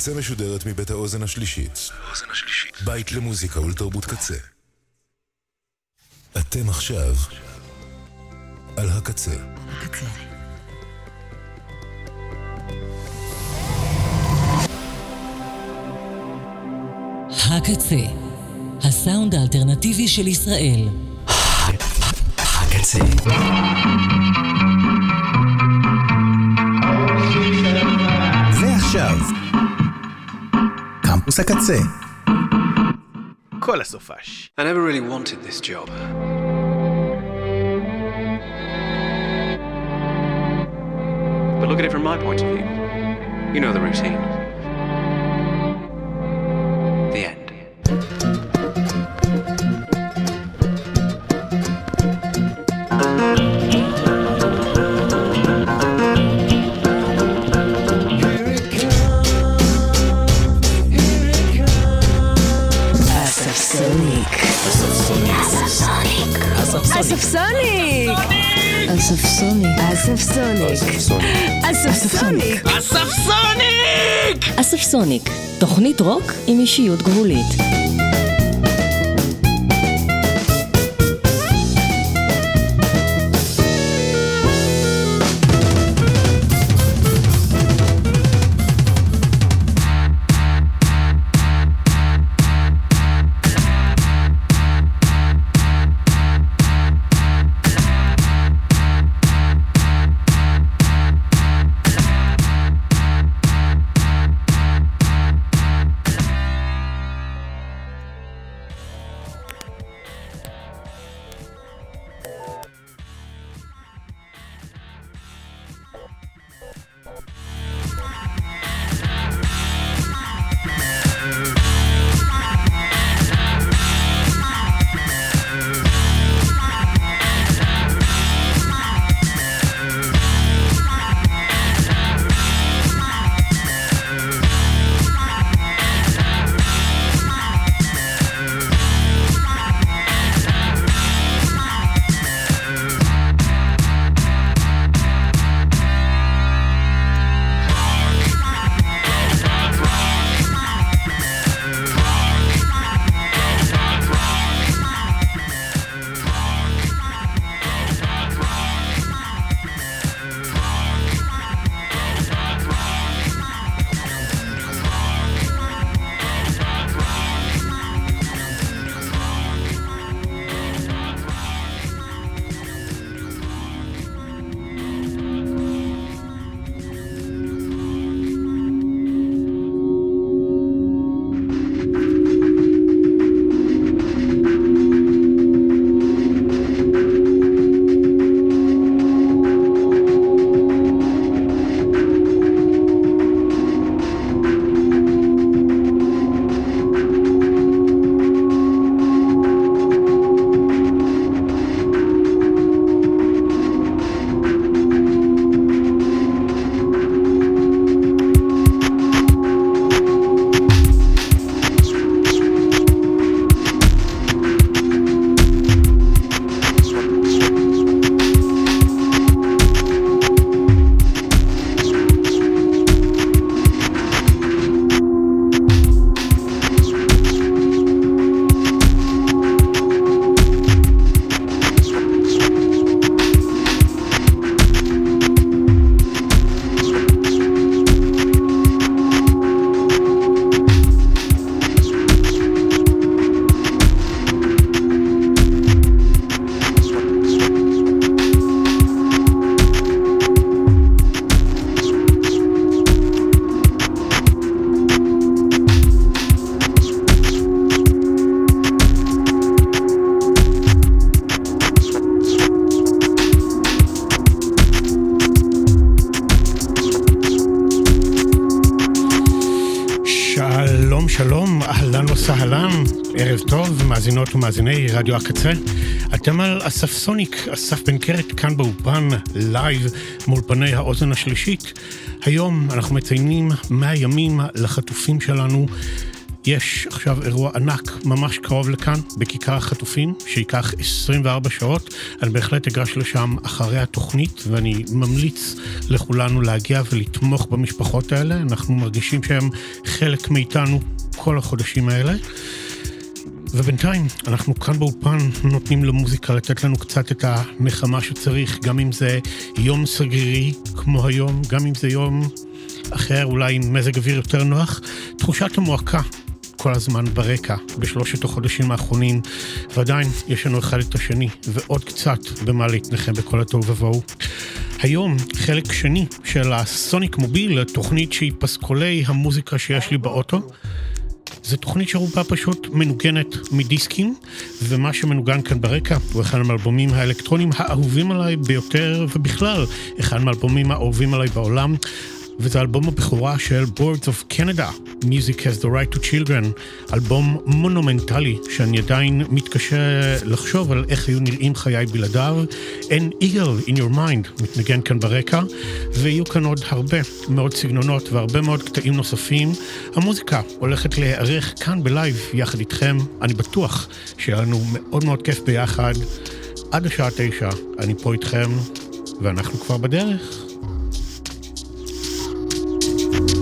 הקצה משודרת מבית האוזן השלישית. בית למוזיקה ולתרבות קצה. אתם עכשיו על הקצה. הקצה, הסאונד האלטרנטיבי של ישראל. הקצה. ועכשיו, קמפוס הקצה. כל הסופש. I never really wanted this job. But look at it from my point of view. You know the routine. אספסוניק, תוכנית רוק עם אישיות גבולית. מאזינות ומאזיני רדיו הקצה. אתם על אסףסוניק, אסף בן קרת כאן באופן, לייב, מאולפני האוזן השלישית. היום אנחנו מציינים 100 ימים לחטופים שלנו, יש עכשיו אירוע ענק ממש קרוב לכאן, בכיכר החטופים, שייקח 24 שעות. אני בהחלט אגש לשם אחרי התוכנית, ואני ממליץ לכולנו להגיע ולתמוך במשפחות האלה. אנחנו מרגישים שהם חלק מאיתנו כל החודשים האלה. ובינתיים, אנחנו כאן באולפן נותנים למוזיקה לתת לנו קצת את הנחמה שצריך, גם אם זה יום סגרירי כמו היום, גם אם זה יום אחר, אולי עם מזג אוויר יותר נוח. תחושת המועקה כל הזמן ברקע בשלושת החודשים האחרונים, ועדיין יש לנו אחד את השני, ועוד קצת במה להתנחם בכל התוהו ובוהו. היום חלק שני של הסוניק מוביל, תוכנית שהיא פסקולי המוזיקה שיש לי באוטו. זו תוכנית שרובה פשוט מנוגנת מדיסקים, ומה שמנוגן כאן ברקע הוא אחד מהאלבומים האלקטרונים האהובים עליי ביותר, ובכלל, אחד מהאלבומים האהובים עליי בעולם. וזה אלבום הבכורה של Boards of Canada, Music has the Right to Children, אלבום מונומנטלי שאני עדיין מתקשה לחשוב על איך היו נראים חיי בלעדיו. An Eagle in Your Mind מתנגן כאן ברקע, ויהיו כאן עוד הרבה מאוד סגנונות והרבה מאוד קטעים נוספים. המוזיקה הולכת להיערך כאן בלייב יחד איתכם, אני בטוח שיהיה לנו מאוד מאוד כיף ביחד. עד השעה תשע אני פה איתכם, ואנחנו כבר בדרך. you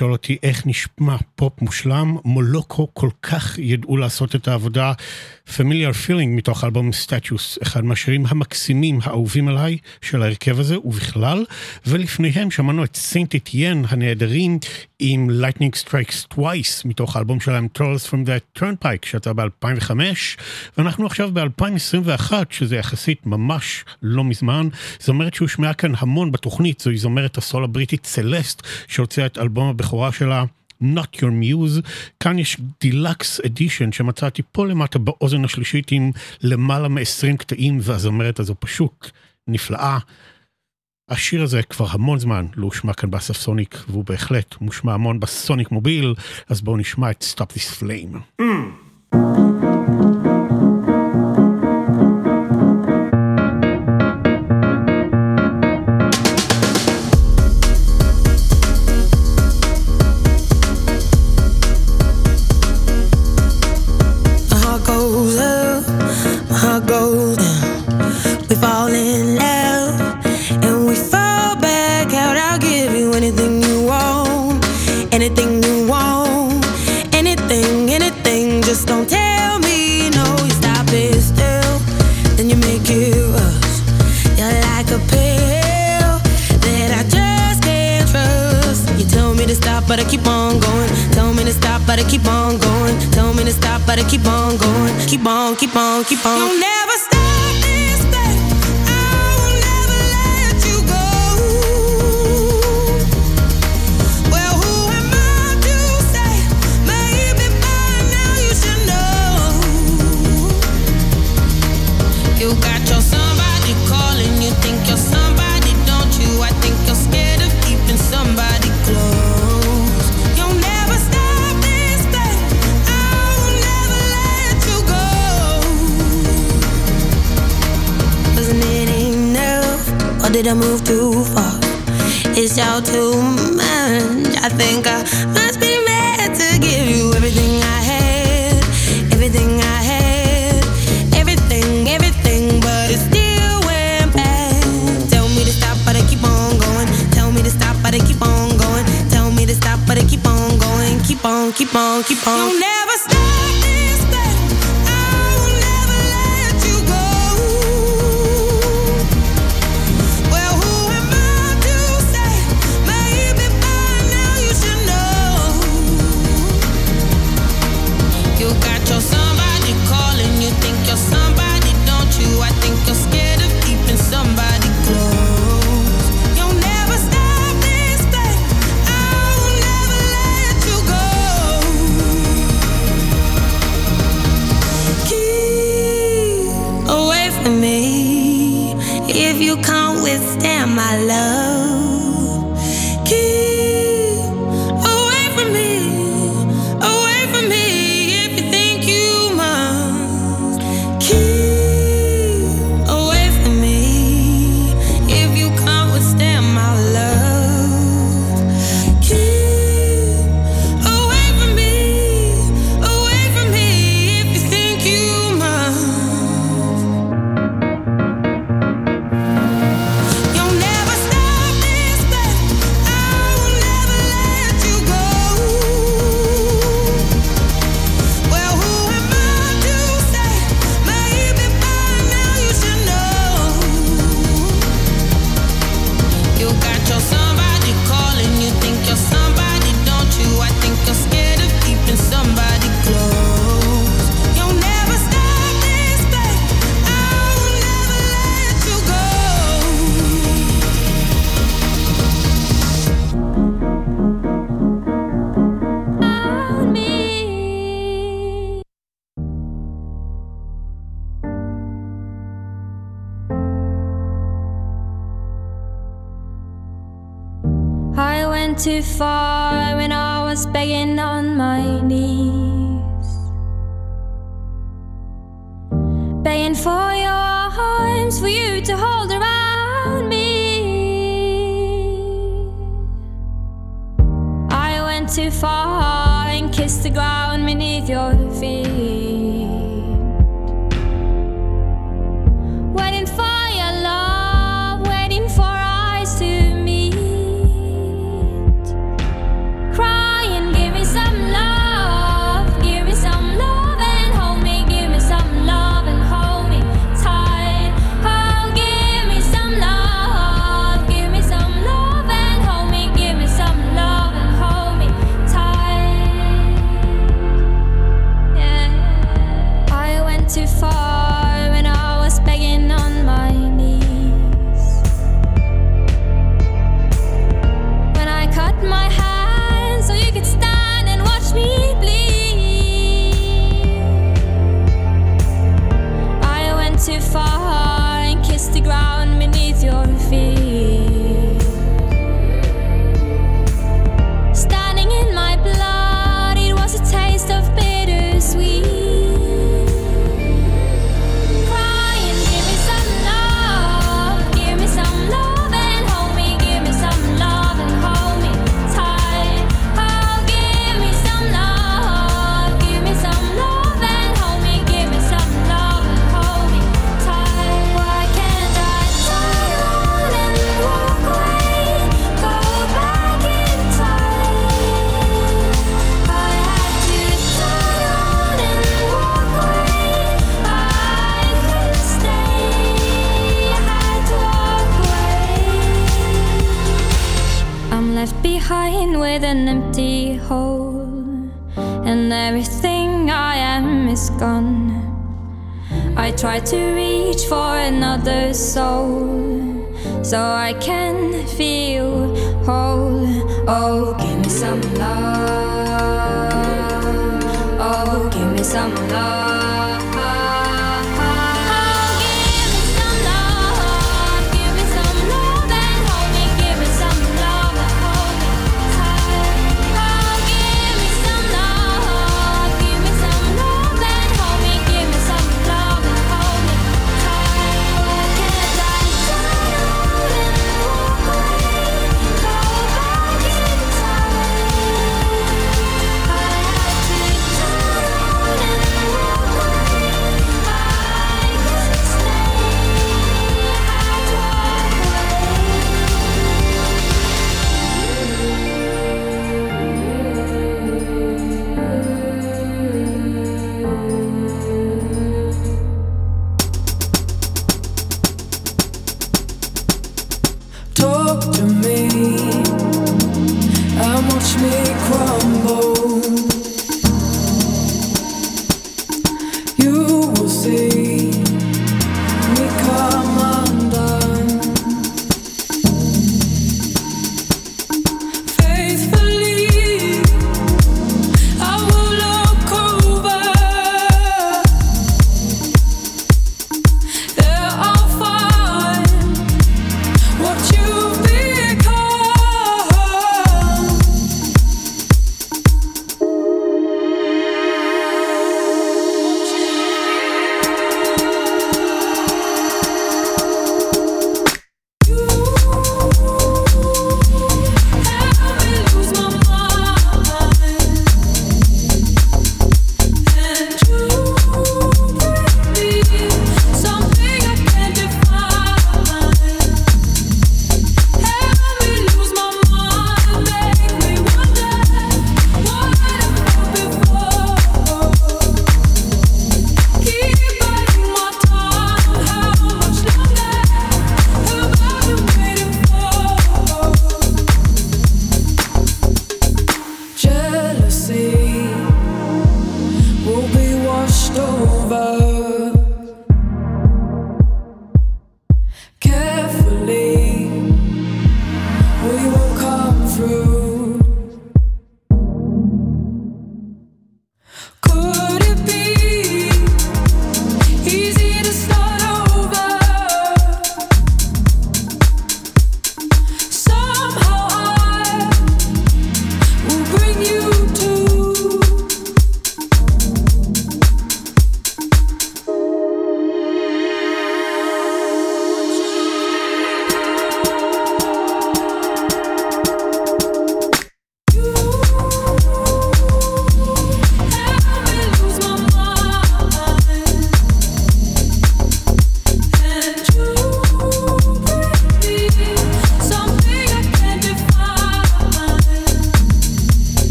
לשאול אותי איך נשמע פופ מושלם, מולוקו כל כך ידעו לעשות את העבודה. Familiar Feeling מתוך אלבום Statues, אחד מהשירים המקסימים האהובים עליי של ההרכב הזה ובכלל, ולפניהם שמענו את Saint Etienne הנהדרים עם Lightning Strikes Twice מתוך האלבום שלהם Tales from the Turnpike שיצא ב-2005, ואנחנו עכשיו ב-2021, שזה יחסית ממש לא מזמן, זמרת שהושמעה כאן המון בתוכנית, זוהי זמרת הסול הבריטית סלסט, שהוציאה את אלבום הבכורה שלה. Not Your Muse. כאן יש deluxe edition שמצאתי פה למטה באוזן השלישית עם למעלה מ-20 קטעים והזמרת הזו פשוט נפלאה. השיר הזה כבר המון זמן לא הושמע כאן באסףסוניק, והוא בהחלט מושמע המון ב Sonic Mobile, אז בואו נשמע את Stop This Flame. Mm. Keep on, keep on,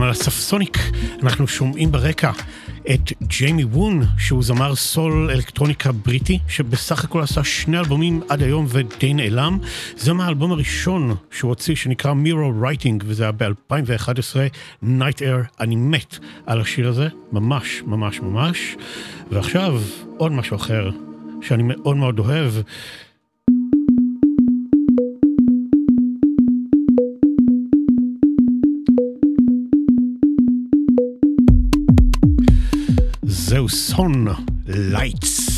גם על הספסוניק אנחנו שומעים ברקע את ג'יימי וון, שהוא זמר סול אלקטרוניקה בריטי, שבסך הכל עשה שני אלבומים עד היום ודי נעלם. זה מהאלבום הראשון שהוא הוציא, שנקרא Mirror Writing, וזה היה ב-2011, Night Air, אני מת על השיר הזה, ממש ממש ממש. ועכשיו, עוד משהו אחר שאני מאוד מאוד אוהב. Sun Lights.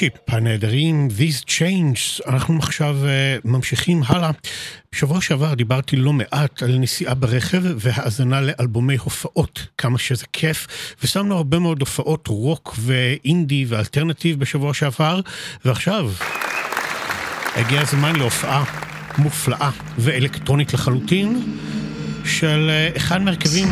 הוטשיפ הנהדרים, These Change, אנחנו עכשיו uh, ממשיכים הלאה. בשבוע שעבר דיברתי לא מעט על נסיעה ברכב והאזנה לאלבומי הופעות, כמה שזה כיף, ושמנו הרבה מאוד הופעות רוק ואינדי ואלטרנטיב בשבוע שעבר, ועכשיו הגיע הזמן להופעה מופלאה ואלקטרונית לחלוטין. של אה, אחד מהרכבים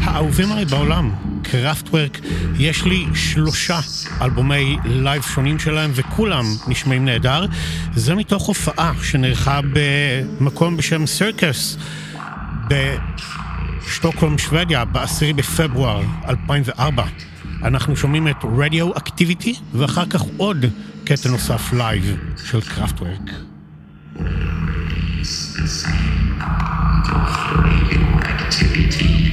האהובים עליי בעולם, קראפטוורק. יש לי שלושה אלבומי לייב שונים שלהם, וכולם נשמעים נהדר. זה מתוך הופעה שנערכה במקום בשם סירקוס, בשטוקהולם, שוודיה, ב-10 בפברואר 2004. אנחנו שומעים את Radioactivity, ואחר כך עוד קטע נוסף לייב של קראפטוורק. קראפטורק activity.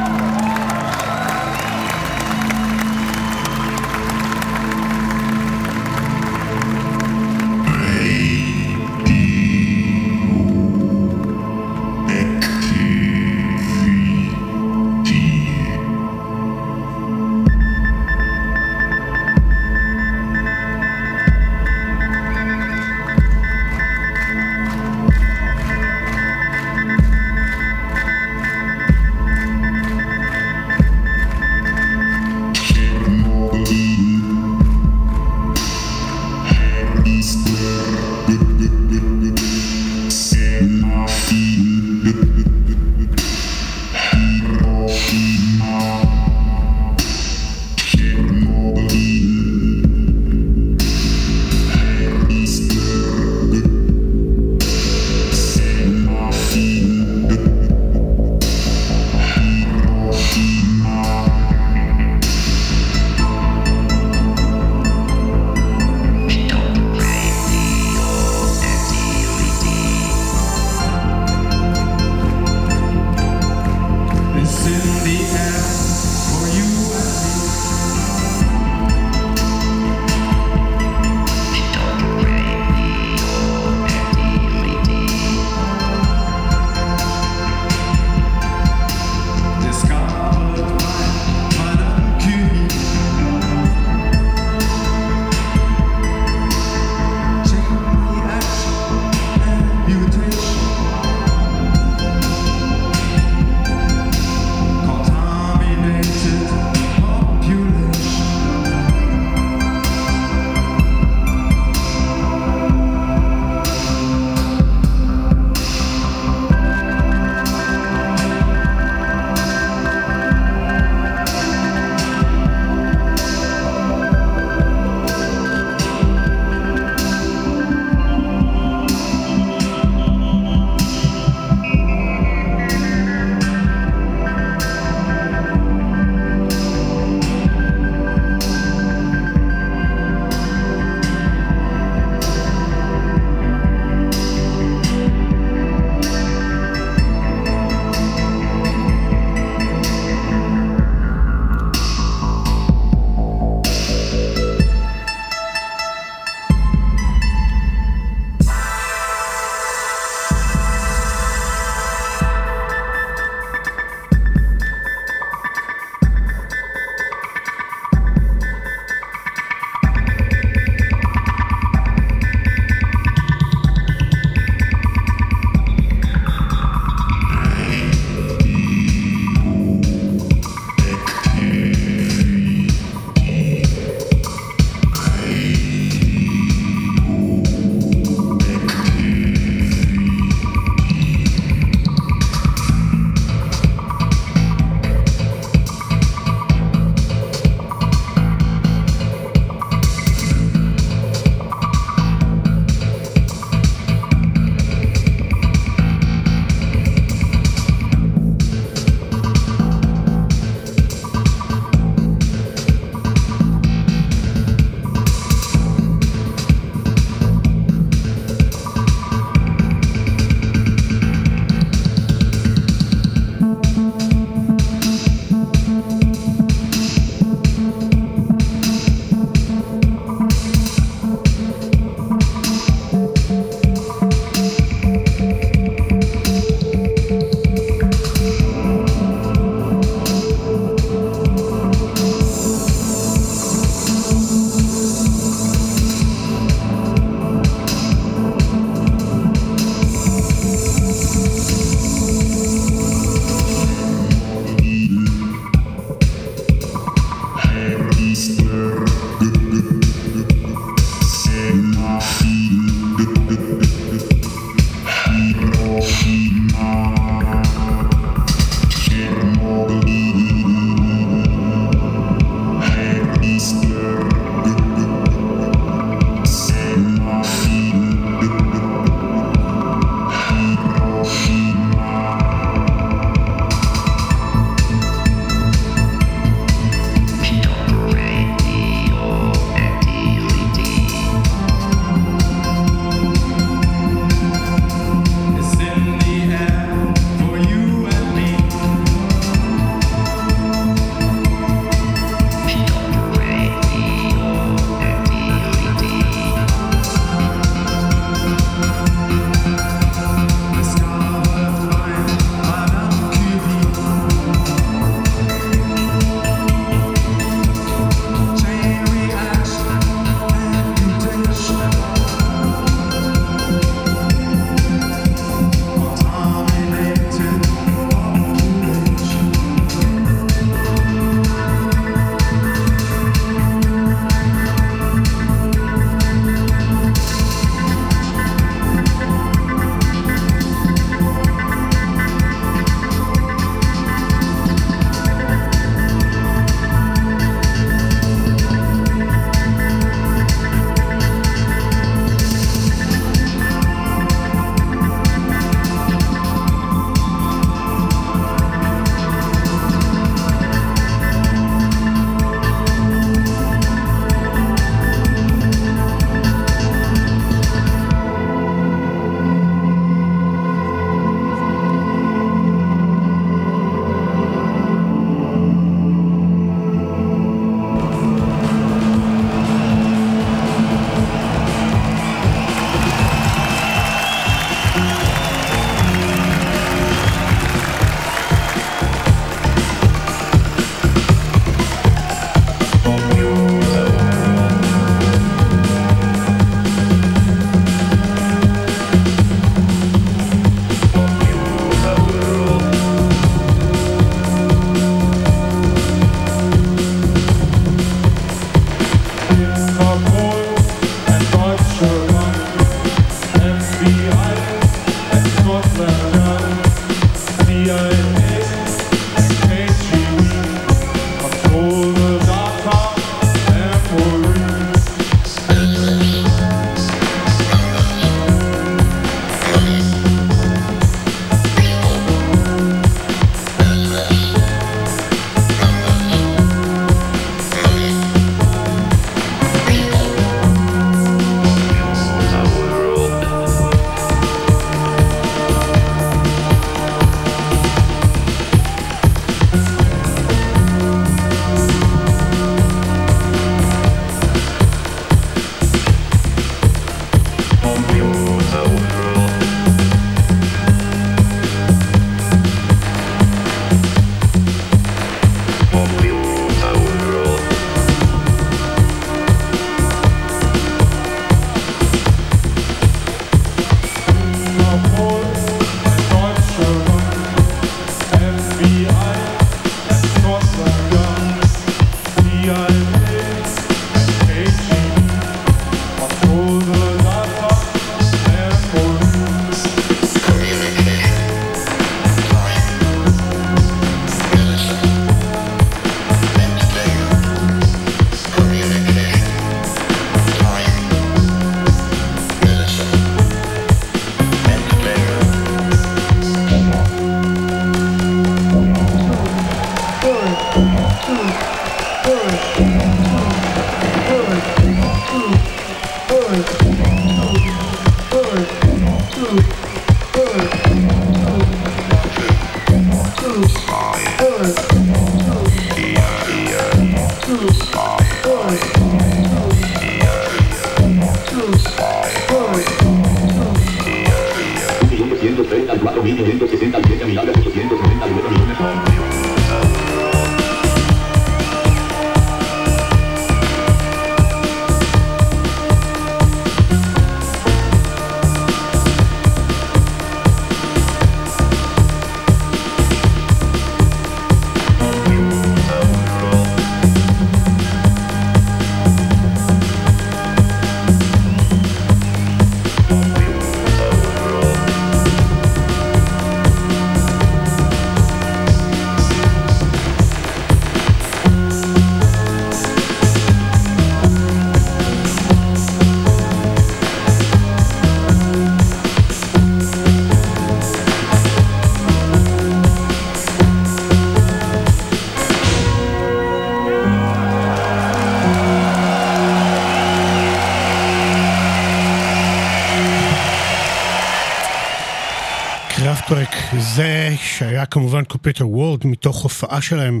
שהיה כמובן Computer World מתוך הופעה שלהם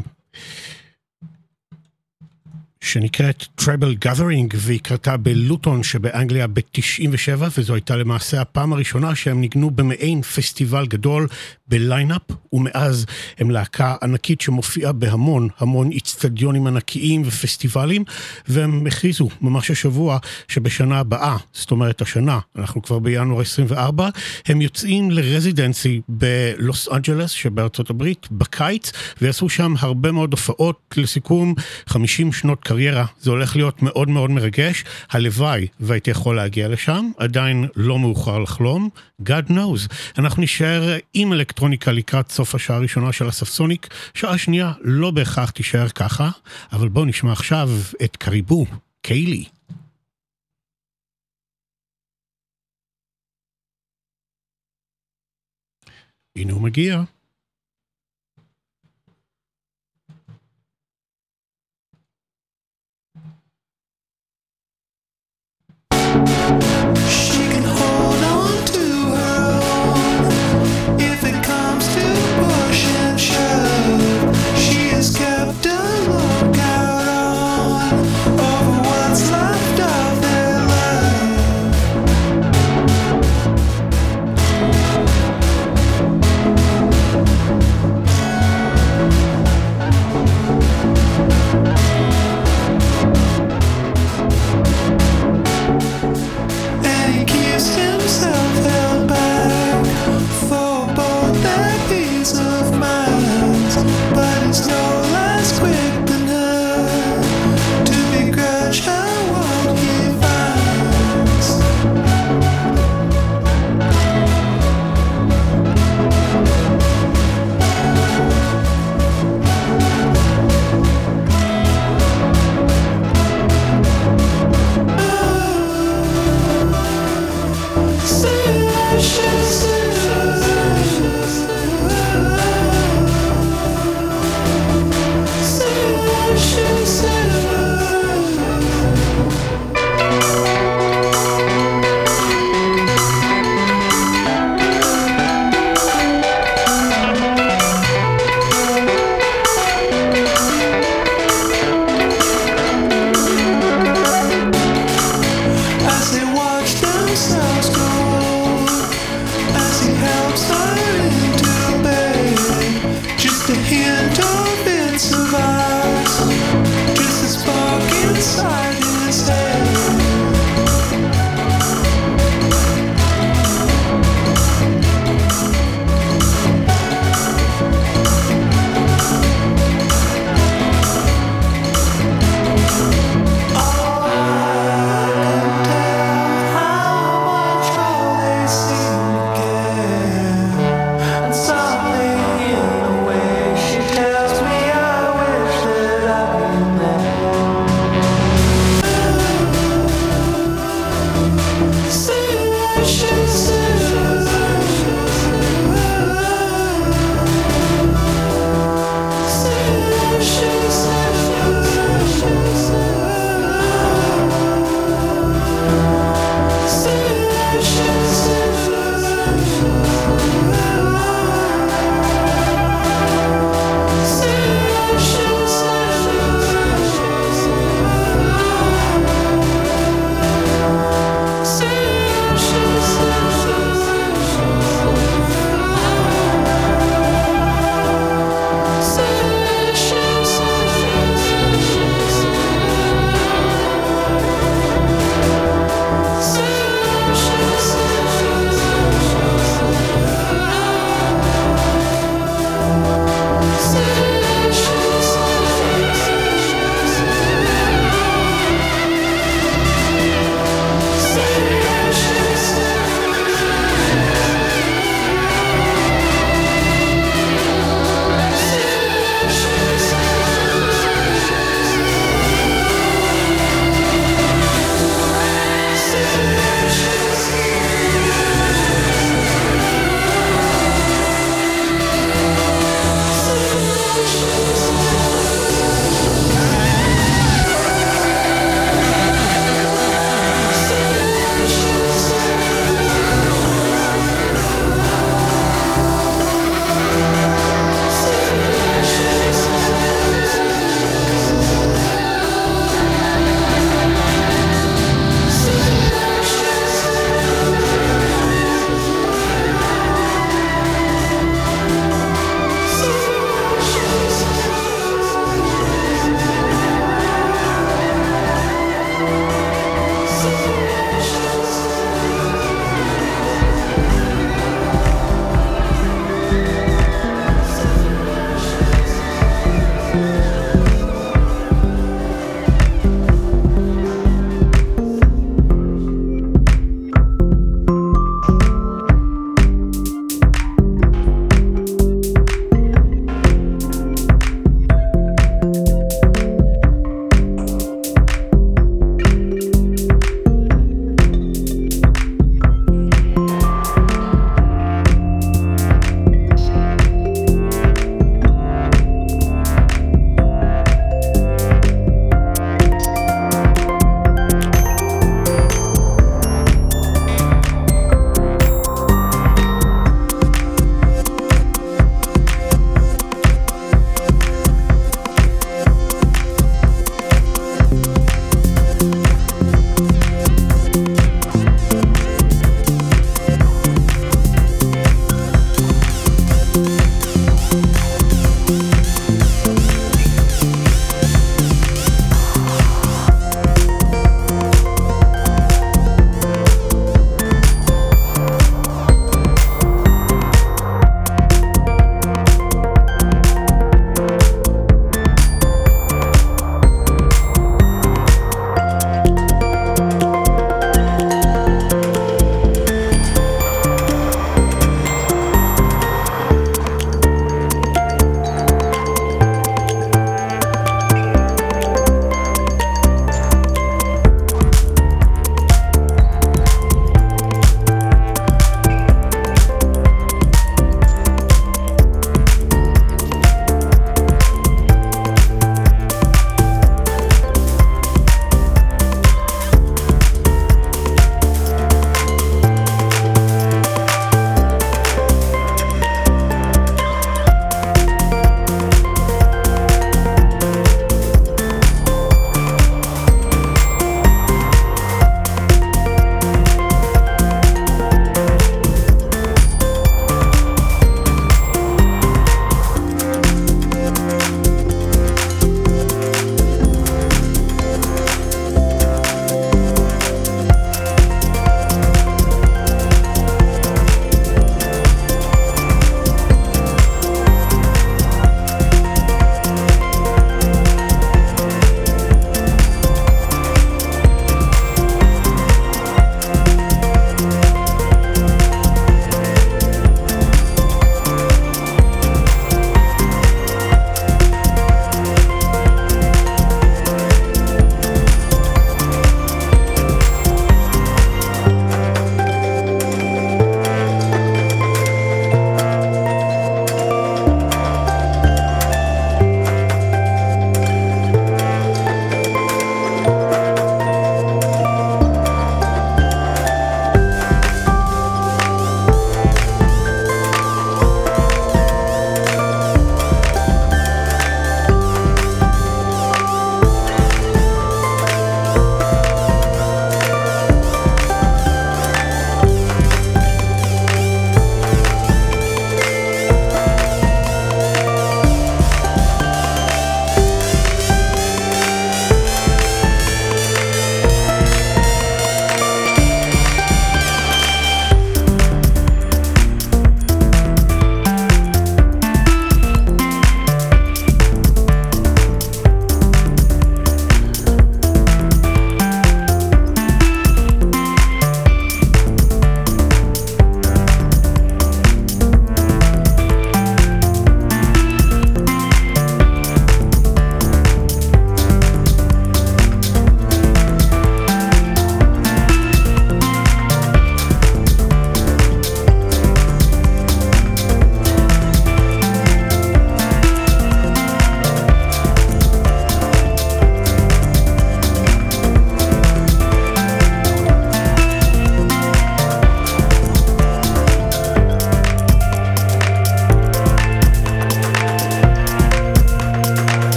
שנקראת Tribal Gathering והיא קרתה בלוטון שבאנגליה ב-97 וזו הייתה למעשה הפעם הראשונה שהם ניגנו במעין פסטיבל גדול בליינאפ ומאז הם להקה ענקית שמופיעה בהמון המון איצטדיונים ענקיים ופסטיבלים והם הכריזו ממש השבוע שבשנה הבאה, זאת אומרת השנה, אנחנו כבר בינואר 24, הם יוצאים לרזידנסי בלוס אנג'לס שבארצות הברית בקיץ ויעשו שם הרבה מאוד הופעות לסיכום 50 שנות קריירה, זה הולך להיות מאוד מאוד מרגש, הלוואי והייתי יכול להגיע לשם, עדיין לא מאוחר לחלום, God knows. אנחנו נשאר עם אלקטרוניקה לקראת סוף השעה הראשונה של הספסוניק, שעה שנייה לא בהכרח תישאר ככה, אבל בואו נשמע עכשיו את קריבו, קיילי. הנה הוא מגיע.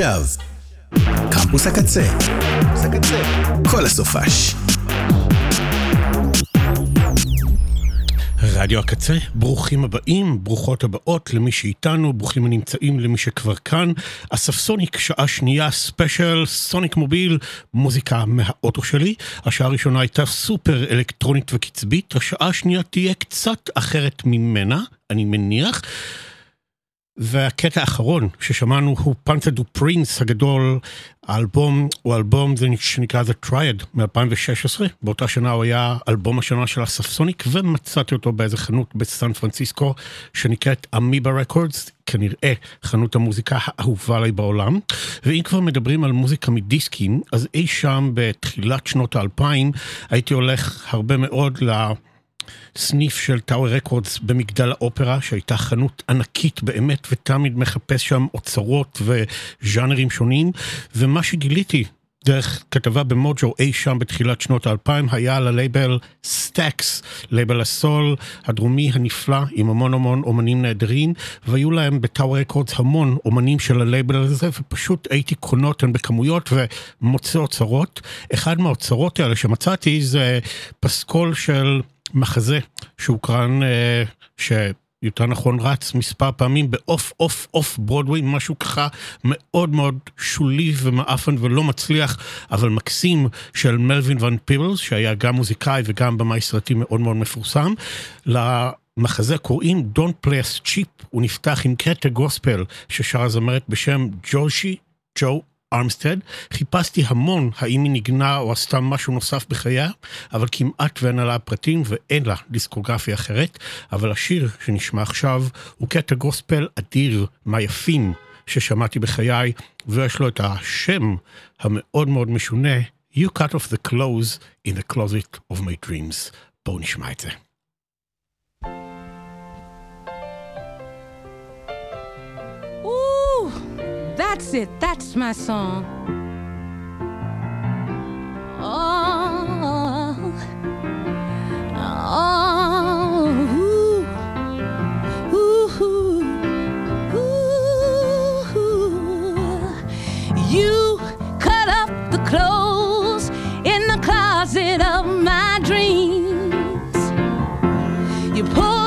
ועכשיו, קמפוס הקצה. כל הסופש. רדיו הקצה, ברוכים הבאים, ברוכות הבאות למי שאיתנו, ברוכים הנמצאים למי שכבר כאן. אסףסוניק, שעה שנייה, ספיישל, Sonic Mobile, מוזיקה מהאוטו שלי. השעה הראשונה הייתה סופר אלקטרונית וקצבית, השעה השנייה תהיה קצת אחרת ממנה, אני מניח. והקטע האחרון ששמענו הוא פאנצה דו פרינס הגדול, האלבום הוא אלבום שנקרא The Triad מ-2016, באותה שנה הוא היה אלבום השנה של אספסוניק ומצאתי אותו באיזה חנות בסן פרנסיסקו שנקראת אמיבה רקורדס, כנראה חנות המוזיקה האהובה עליי בעולם. ואם כבר מדברים על מוזיקה מדיסקים, אז אי שם בתחילת שנות האלפיים הייתי הולך הרבה מאוד ל... סניף של טאוור רקורדס במגדל האופרה, שהייתה חנות ענקית באמת, ותמיד מחפש שם אוצרות וז'אנרים שונים, ומה שגיליתי דרך כתבה במוג'ו אי שם בתחילת שנות האלפיים היה על הלייבל סטאקס, לייבל הסול הדרומי הנפלא עם המון המון אומנים נהדרים והיו להם בטאוור רקורדס המון אומנים של הלייבל הזה ופשוט הייתי קונה אותם בכמויות ומוצא אוצרות. אחד מהאוצרות האלה שמצאתי זה פסקול של מחזה שהוקרן, אה, שיותר נכון רץ מספר פעמים ב off off off Broadway, משהו ככה מאוד מאוד שולי ומאפן ולא מצליח, אבל מקסים של מלווין ון פיבלס, שהיה גם מוזיקאי וגם במאי סרטים מאוד מאוד מפורסם. למחזה קוראים Don't Play Us Cheap, הוא נפתח עם קטע גוספל ששרה זמרת בשם ג'ושי ג'ו ארמסטד, חיפשתי המון האם היא נגנה או עשתה משהו נוסף בחייה, אבל כמעט ואין עליה פרטים ואין לה דיסקוגרפיה אחרת, אבל השיר שנשמע עכשיו הוא קטע גוספל אדיר מהיפים ששמעתי בחיי, ויש לו את השם המאוד מאוד משונה, You cut off the clothes in the closet of my dreams. בואו נשמע את זה. That's it. That's my song. Oh, oh, ooh, ooh, ooh. You cut up the clothes in the closet of my dreams. You pulled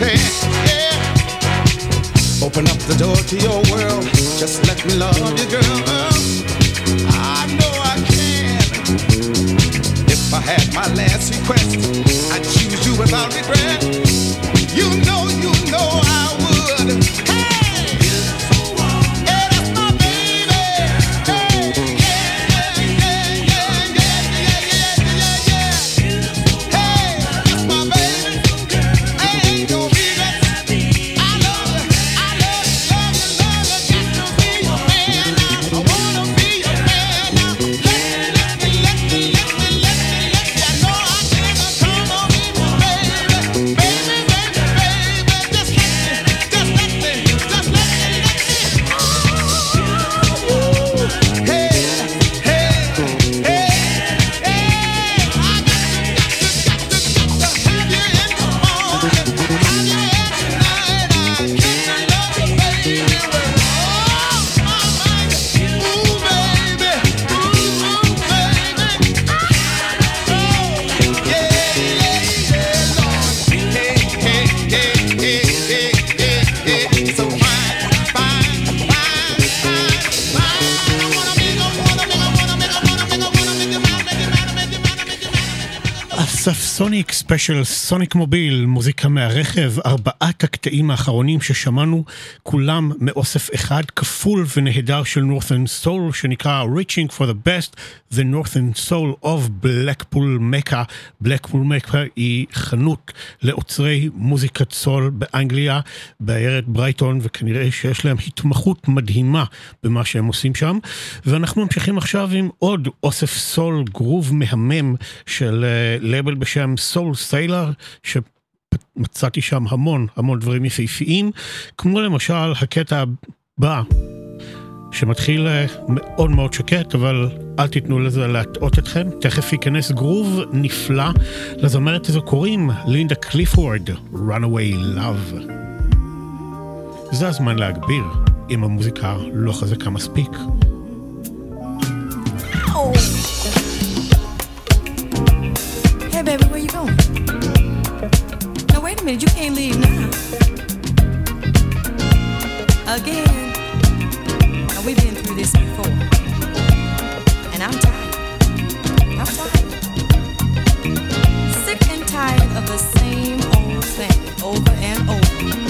yeah. Open up the door to your world. Just let me love you, girl. I know I can. If I had my last request, I'd choose you without regret. You know, you know I would. ספיישל סוניק מוביל, מוזיקה מהרכב, ארבעת הקטעים האחרונים ששמענו, כולם מאוסף אחד כפול ונהדר של Northern Soul, שנקרא Reaching for the Best, The Northern Soul of Blackpool Mecca. Blackpool Mecca היא חנות לאוצרי מוזיקת סול באנגליה, בעיירת ברייטון, וכנראה שיש להם התמחות מדהימה במה שהם עושים שם. ואנחנו ממשיכים עכשיו עם עוד אוסף סול גרוב מהמם של אה, לייבל בשם Soul Sailor, שמצאתי שם המון המון דברים יפהפיים, כמו למשל הקטע הבא. שמתחיל אה, מאוד מאוד שקט, אבל אל תיתנו לזה להטעות אתכם. תכף ייכנס גרוב נפלא. לזמרת הזו קוראים לינדה קליפורד, Runaway Love. זה הזמן להגביר, אם המוזיקה לא חזקה מספיק. Hey, baby, where you going? Minute, you can't leave now. Again. Now, we've been through this before. And I'm tired. I'm tired. Sick and tired of the same old thing over and over.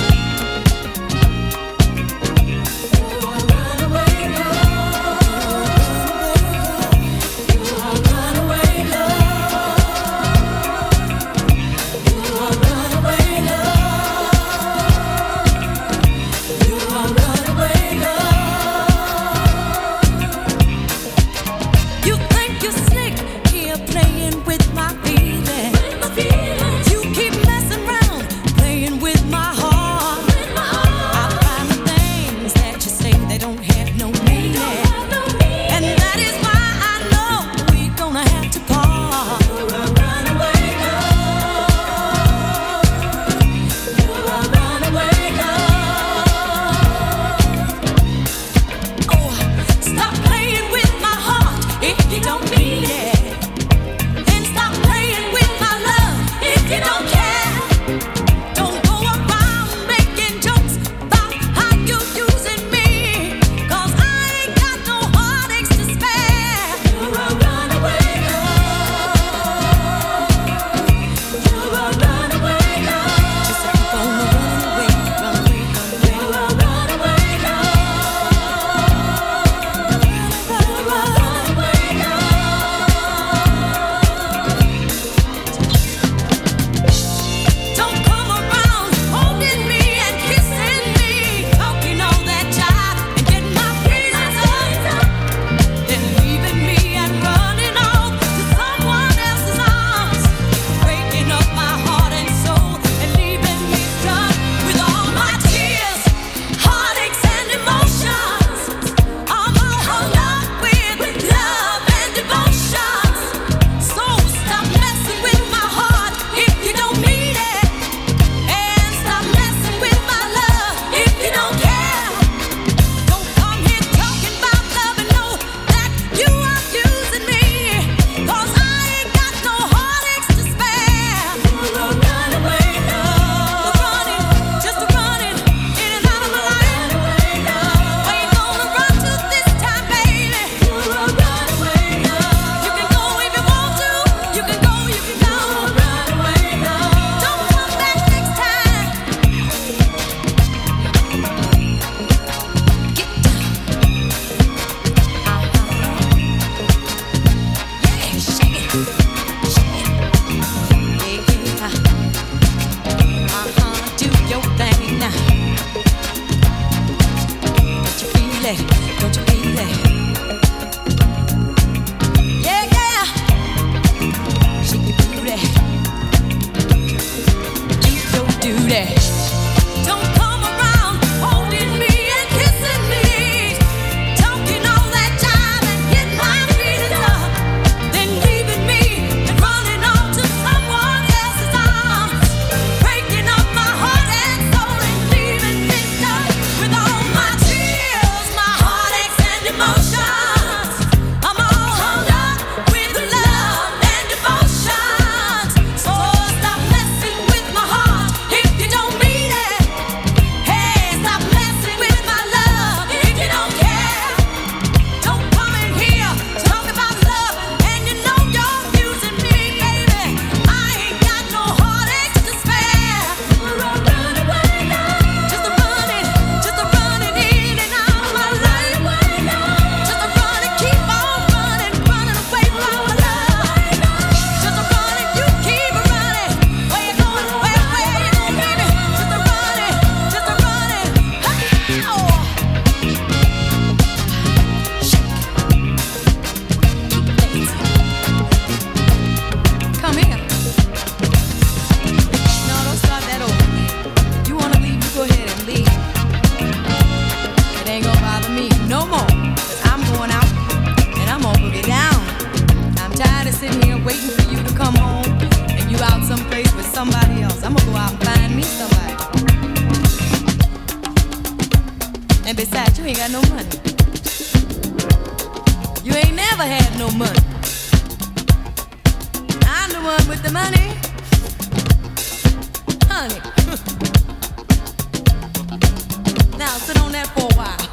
That for a while.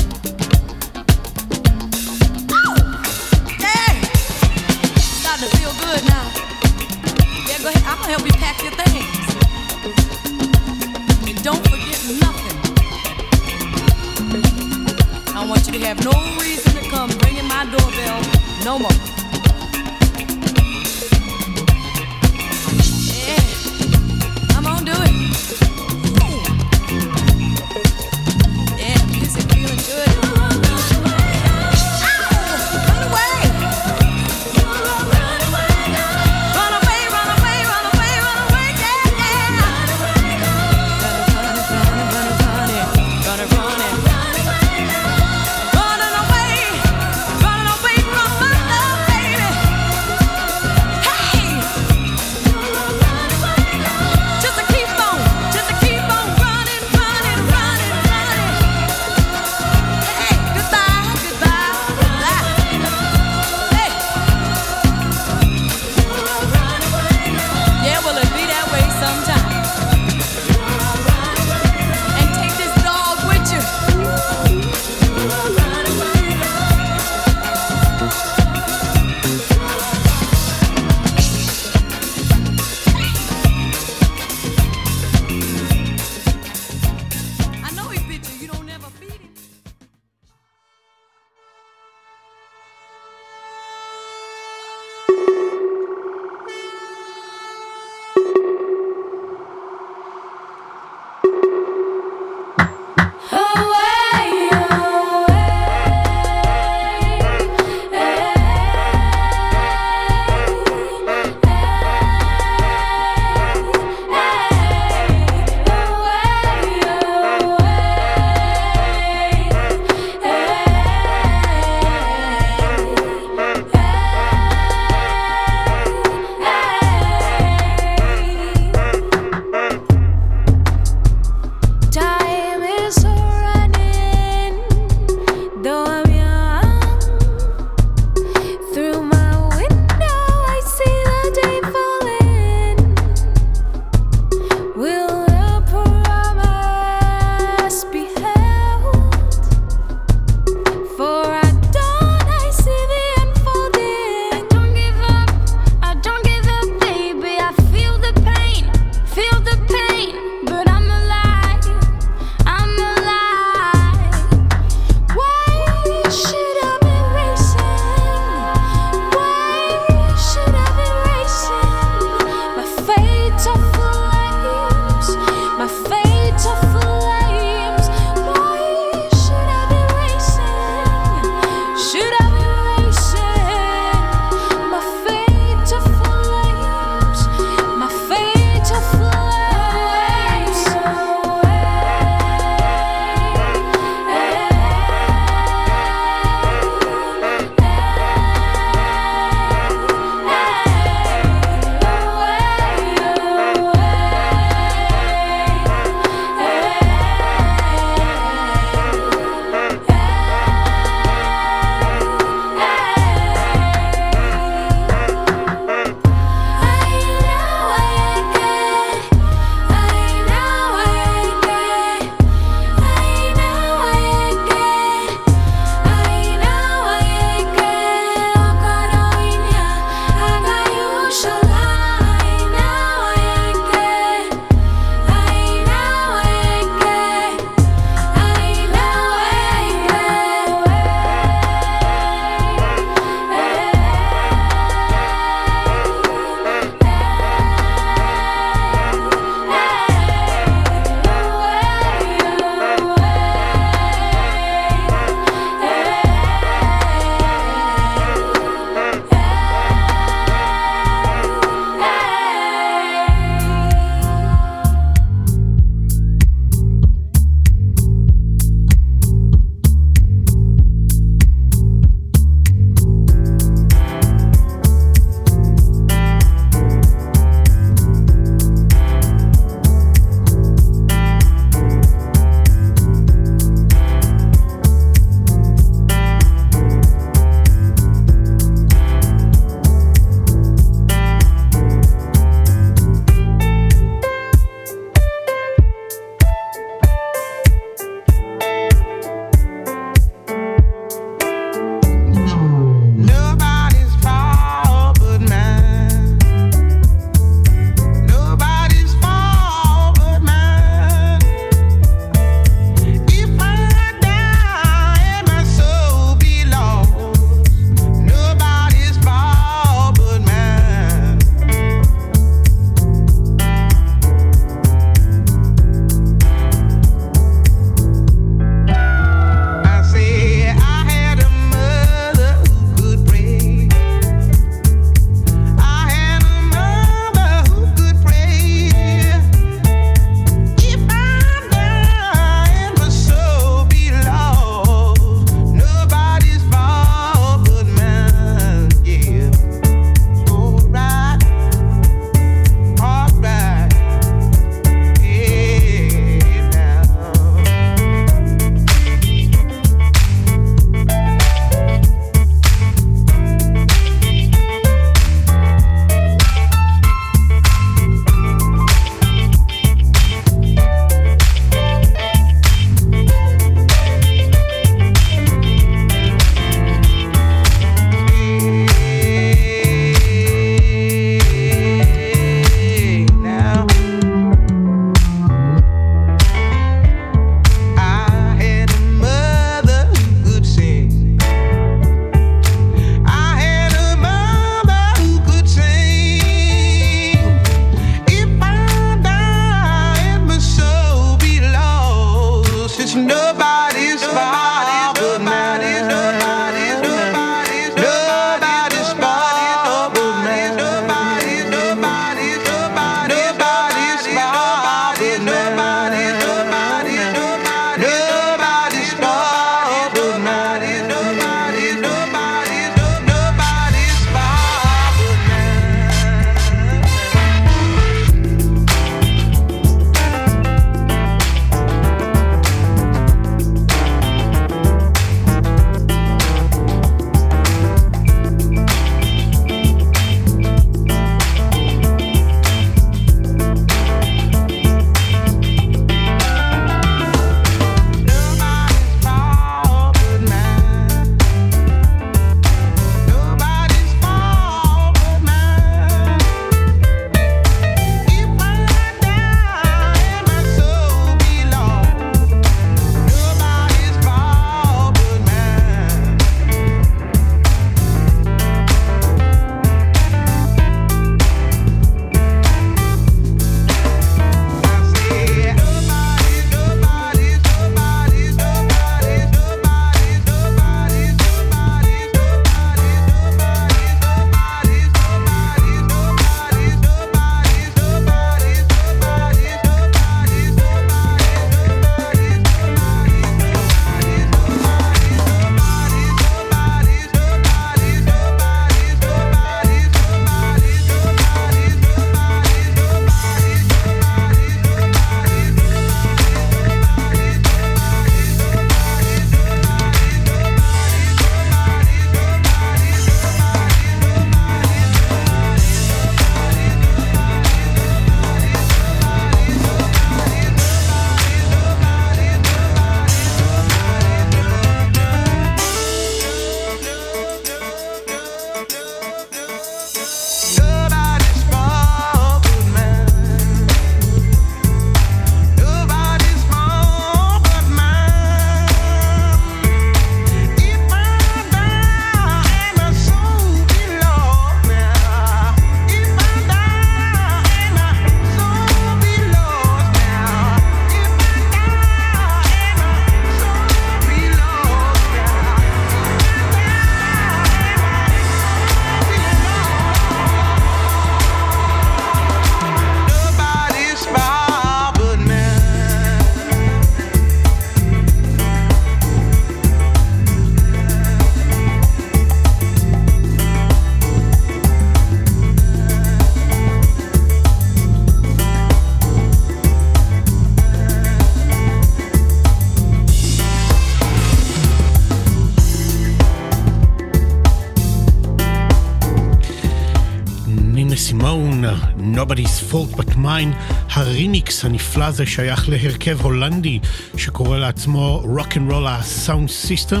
Fault But Mine, הרימיקס הנפלא הזה שייך להרכב הולנדי שקורא לעצמו Rock and Roll Sound System,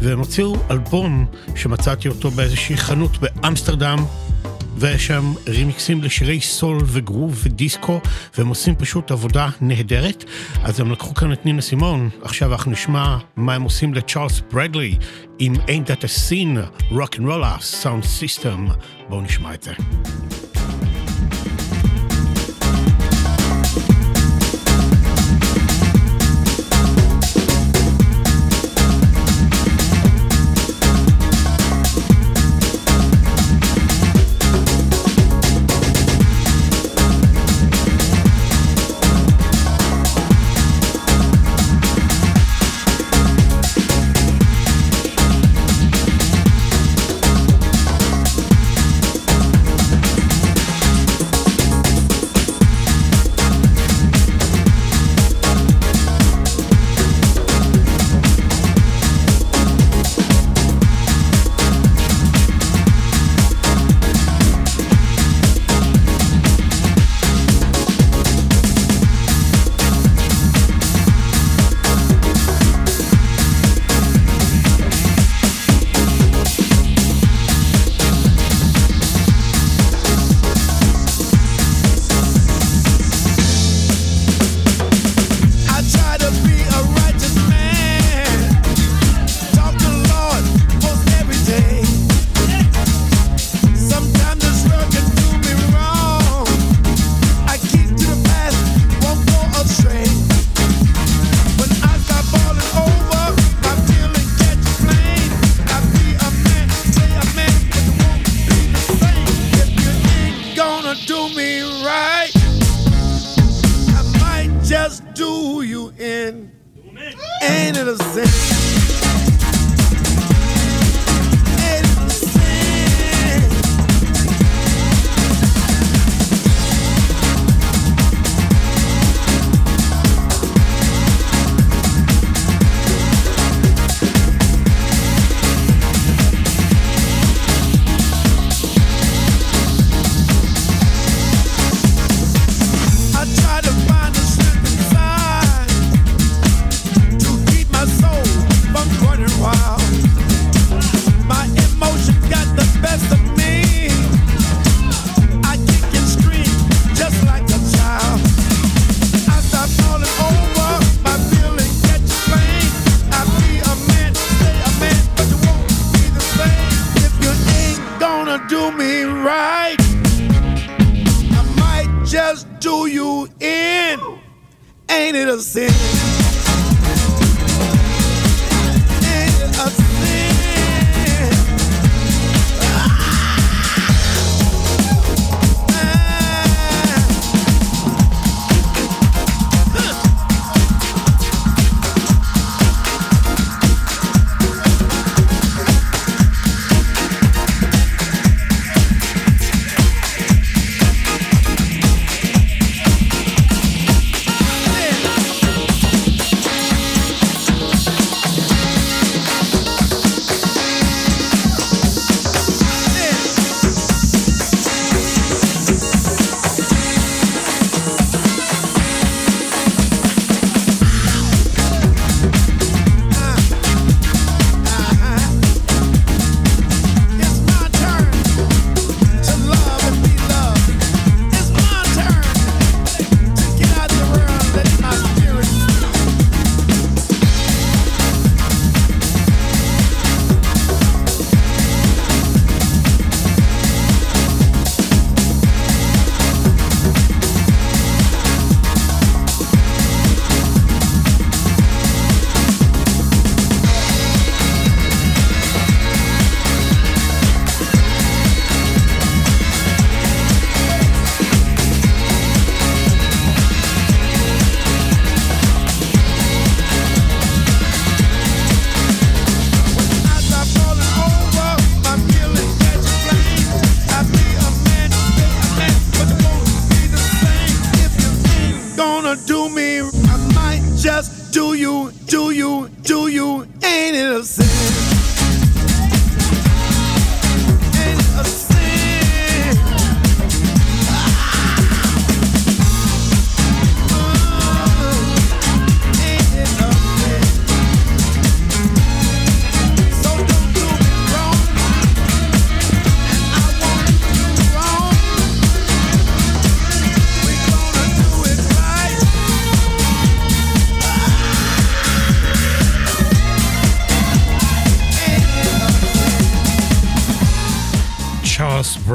והם הוציאו אלבום שמצאתי אותו באיזושהי חנות באמסטרדם, ושם רימיקסים לשירי סול וגרוב ודיסקו, והם עושים פשוט עבודה נהדרת. אז הם לקחו כאן את נינה סימון, עכשיו אנחנו נשמע מה הם עושים לצ'ארלס ברדלי עם Ain't That a Scene, Rock and Roll Sound System. בואו נשמע את זה.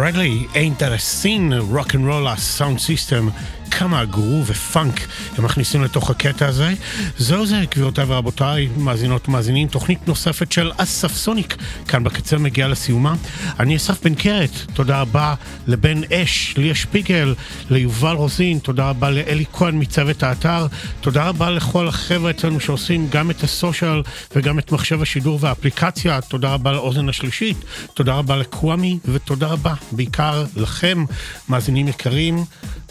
correctly, ain't that a sin rock and roll sound system. כמה גרוב ופאנק הם מכניסים לתוך הקטע הזה. זהו זה, גבירותיי ורבותיי, מאזינות ומאזינים, תוכנית נוספת של אסף סוניק, כאן בקצה מגיעה לסיומה. אני אסף בן קרת, תודה רבה לבן אש, ליה שפיגל, ליובל רוזין, תודה רבה לאלי כהן מצוות האתר, תודה רבה לכל החבר'ה אצלנו שעושים גם את הסושיאל וגם את מחשב השידור והאפליקציה, תודה רבה לאוזן השלישית, תודה רבה לקוואמי ותודה רבה בעיקר לכם, מאזינים יקרים.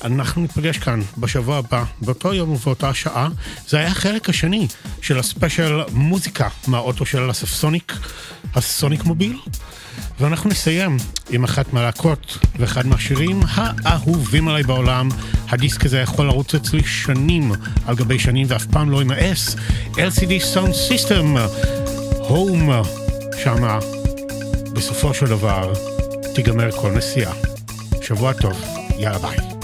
אנחנו ניפגש כאן בשבוע הבא, באותו יום ובאותה שעה. זה היה החלק השני של הספיישל מוזיקה מהאוטו של אסף סוניק, הסוניק מוביל. ואנחנו נסיים עם אחת מהלהקות ואחד מהשירים האהובים עליי בעולם. הדיסק הזה יכול לרוץ אצלי שנים על גבי שנים ואף פעם לא יימאס. LCD Sound System, Home, שמה בסופו של דבר תיגמר כל נסיעה. שבוע טוב, יאללה ביי.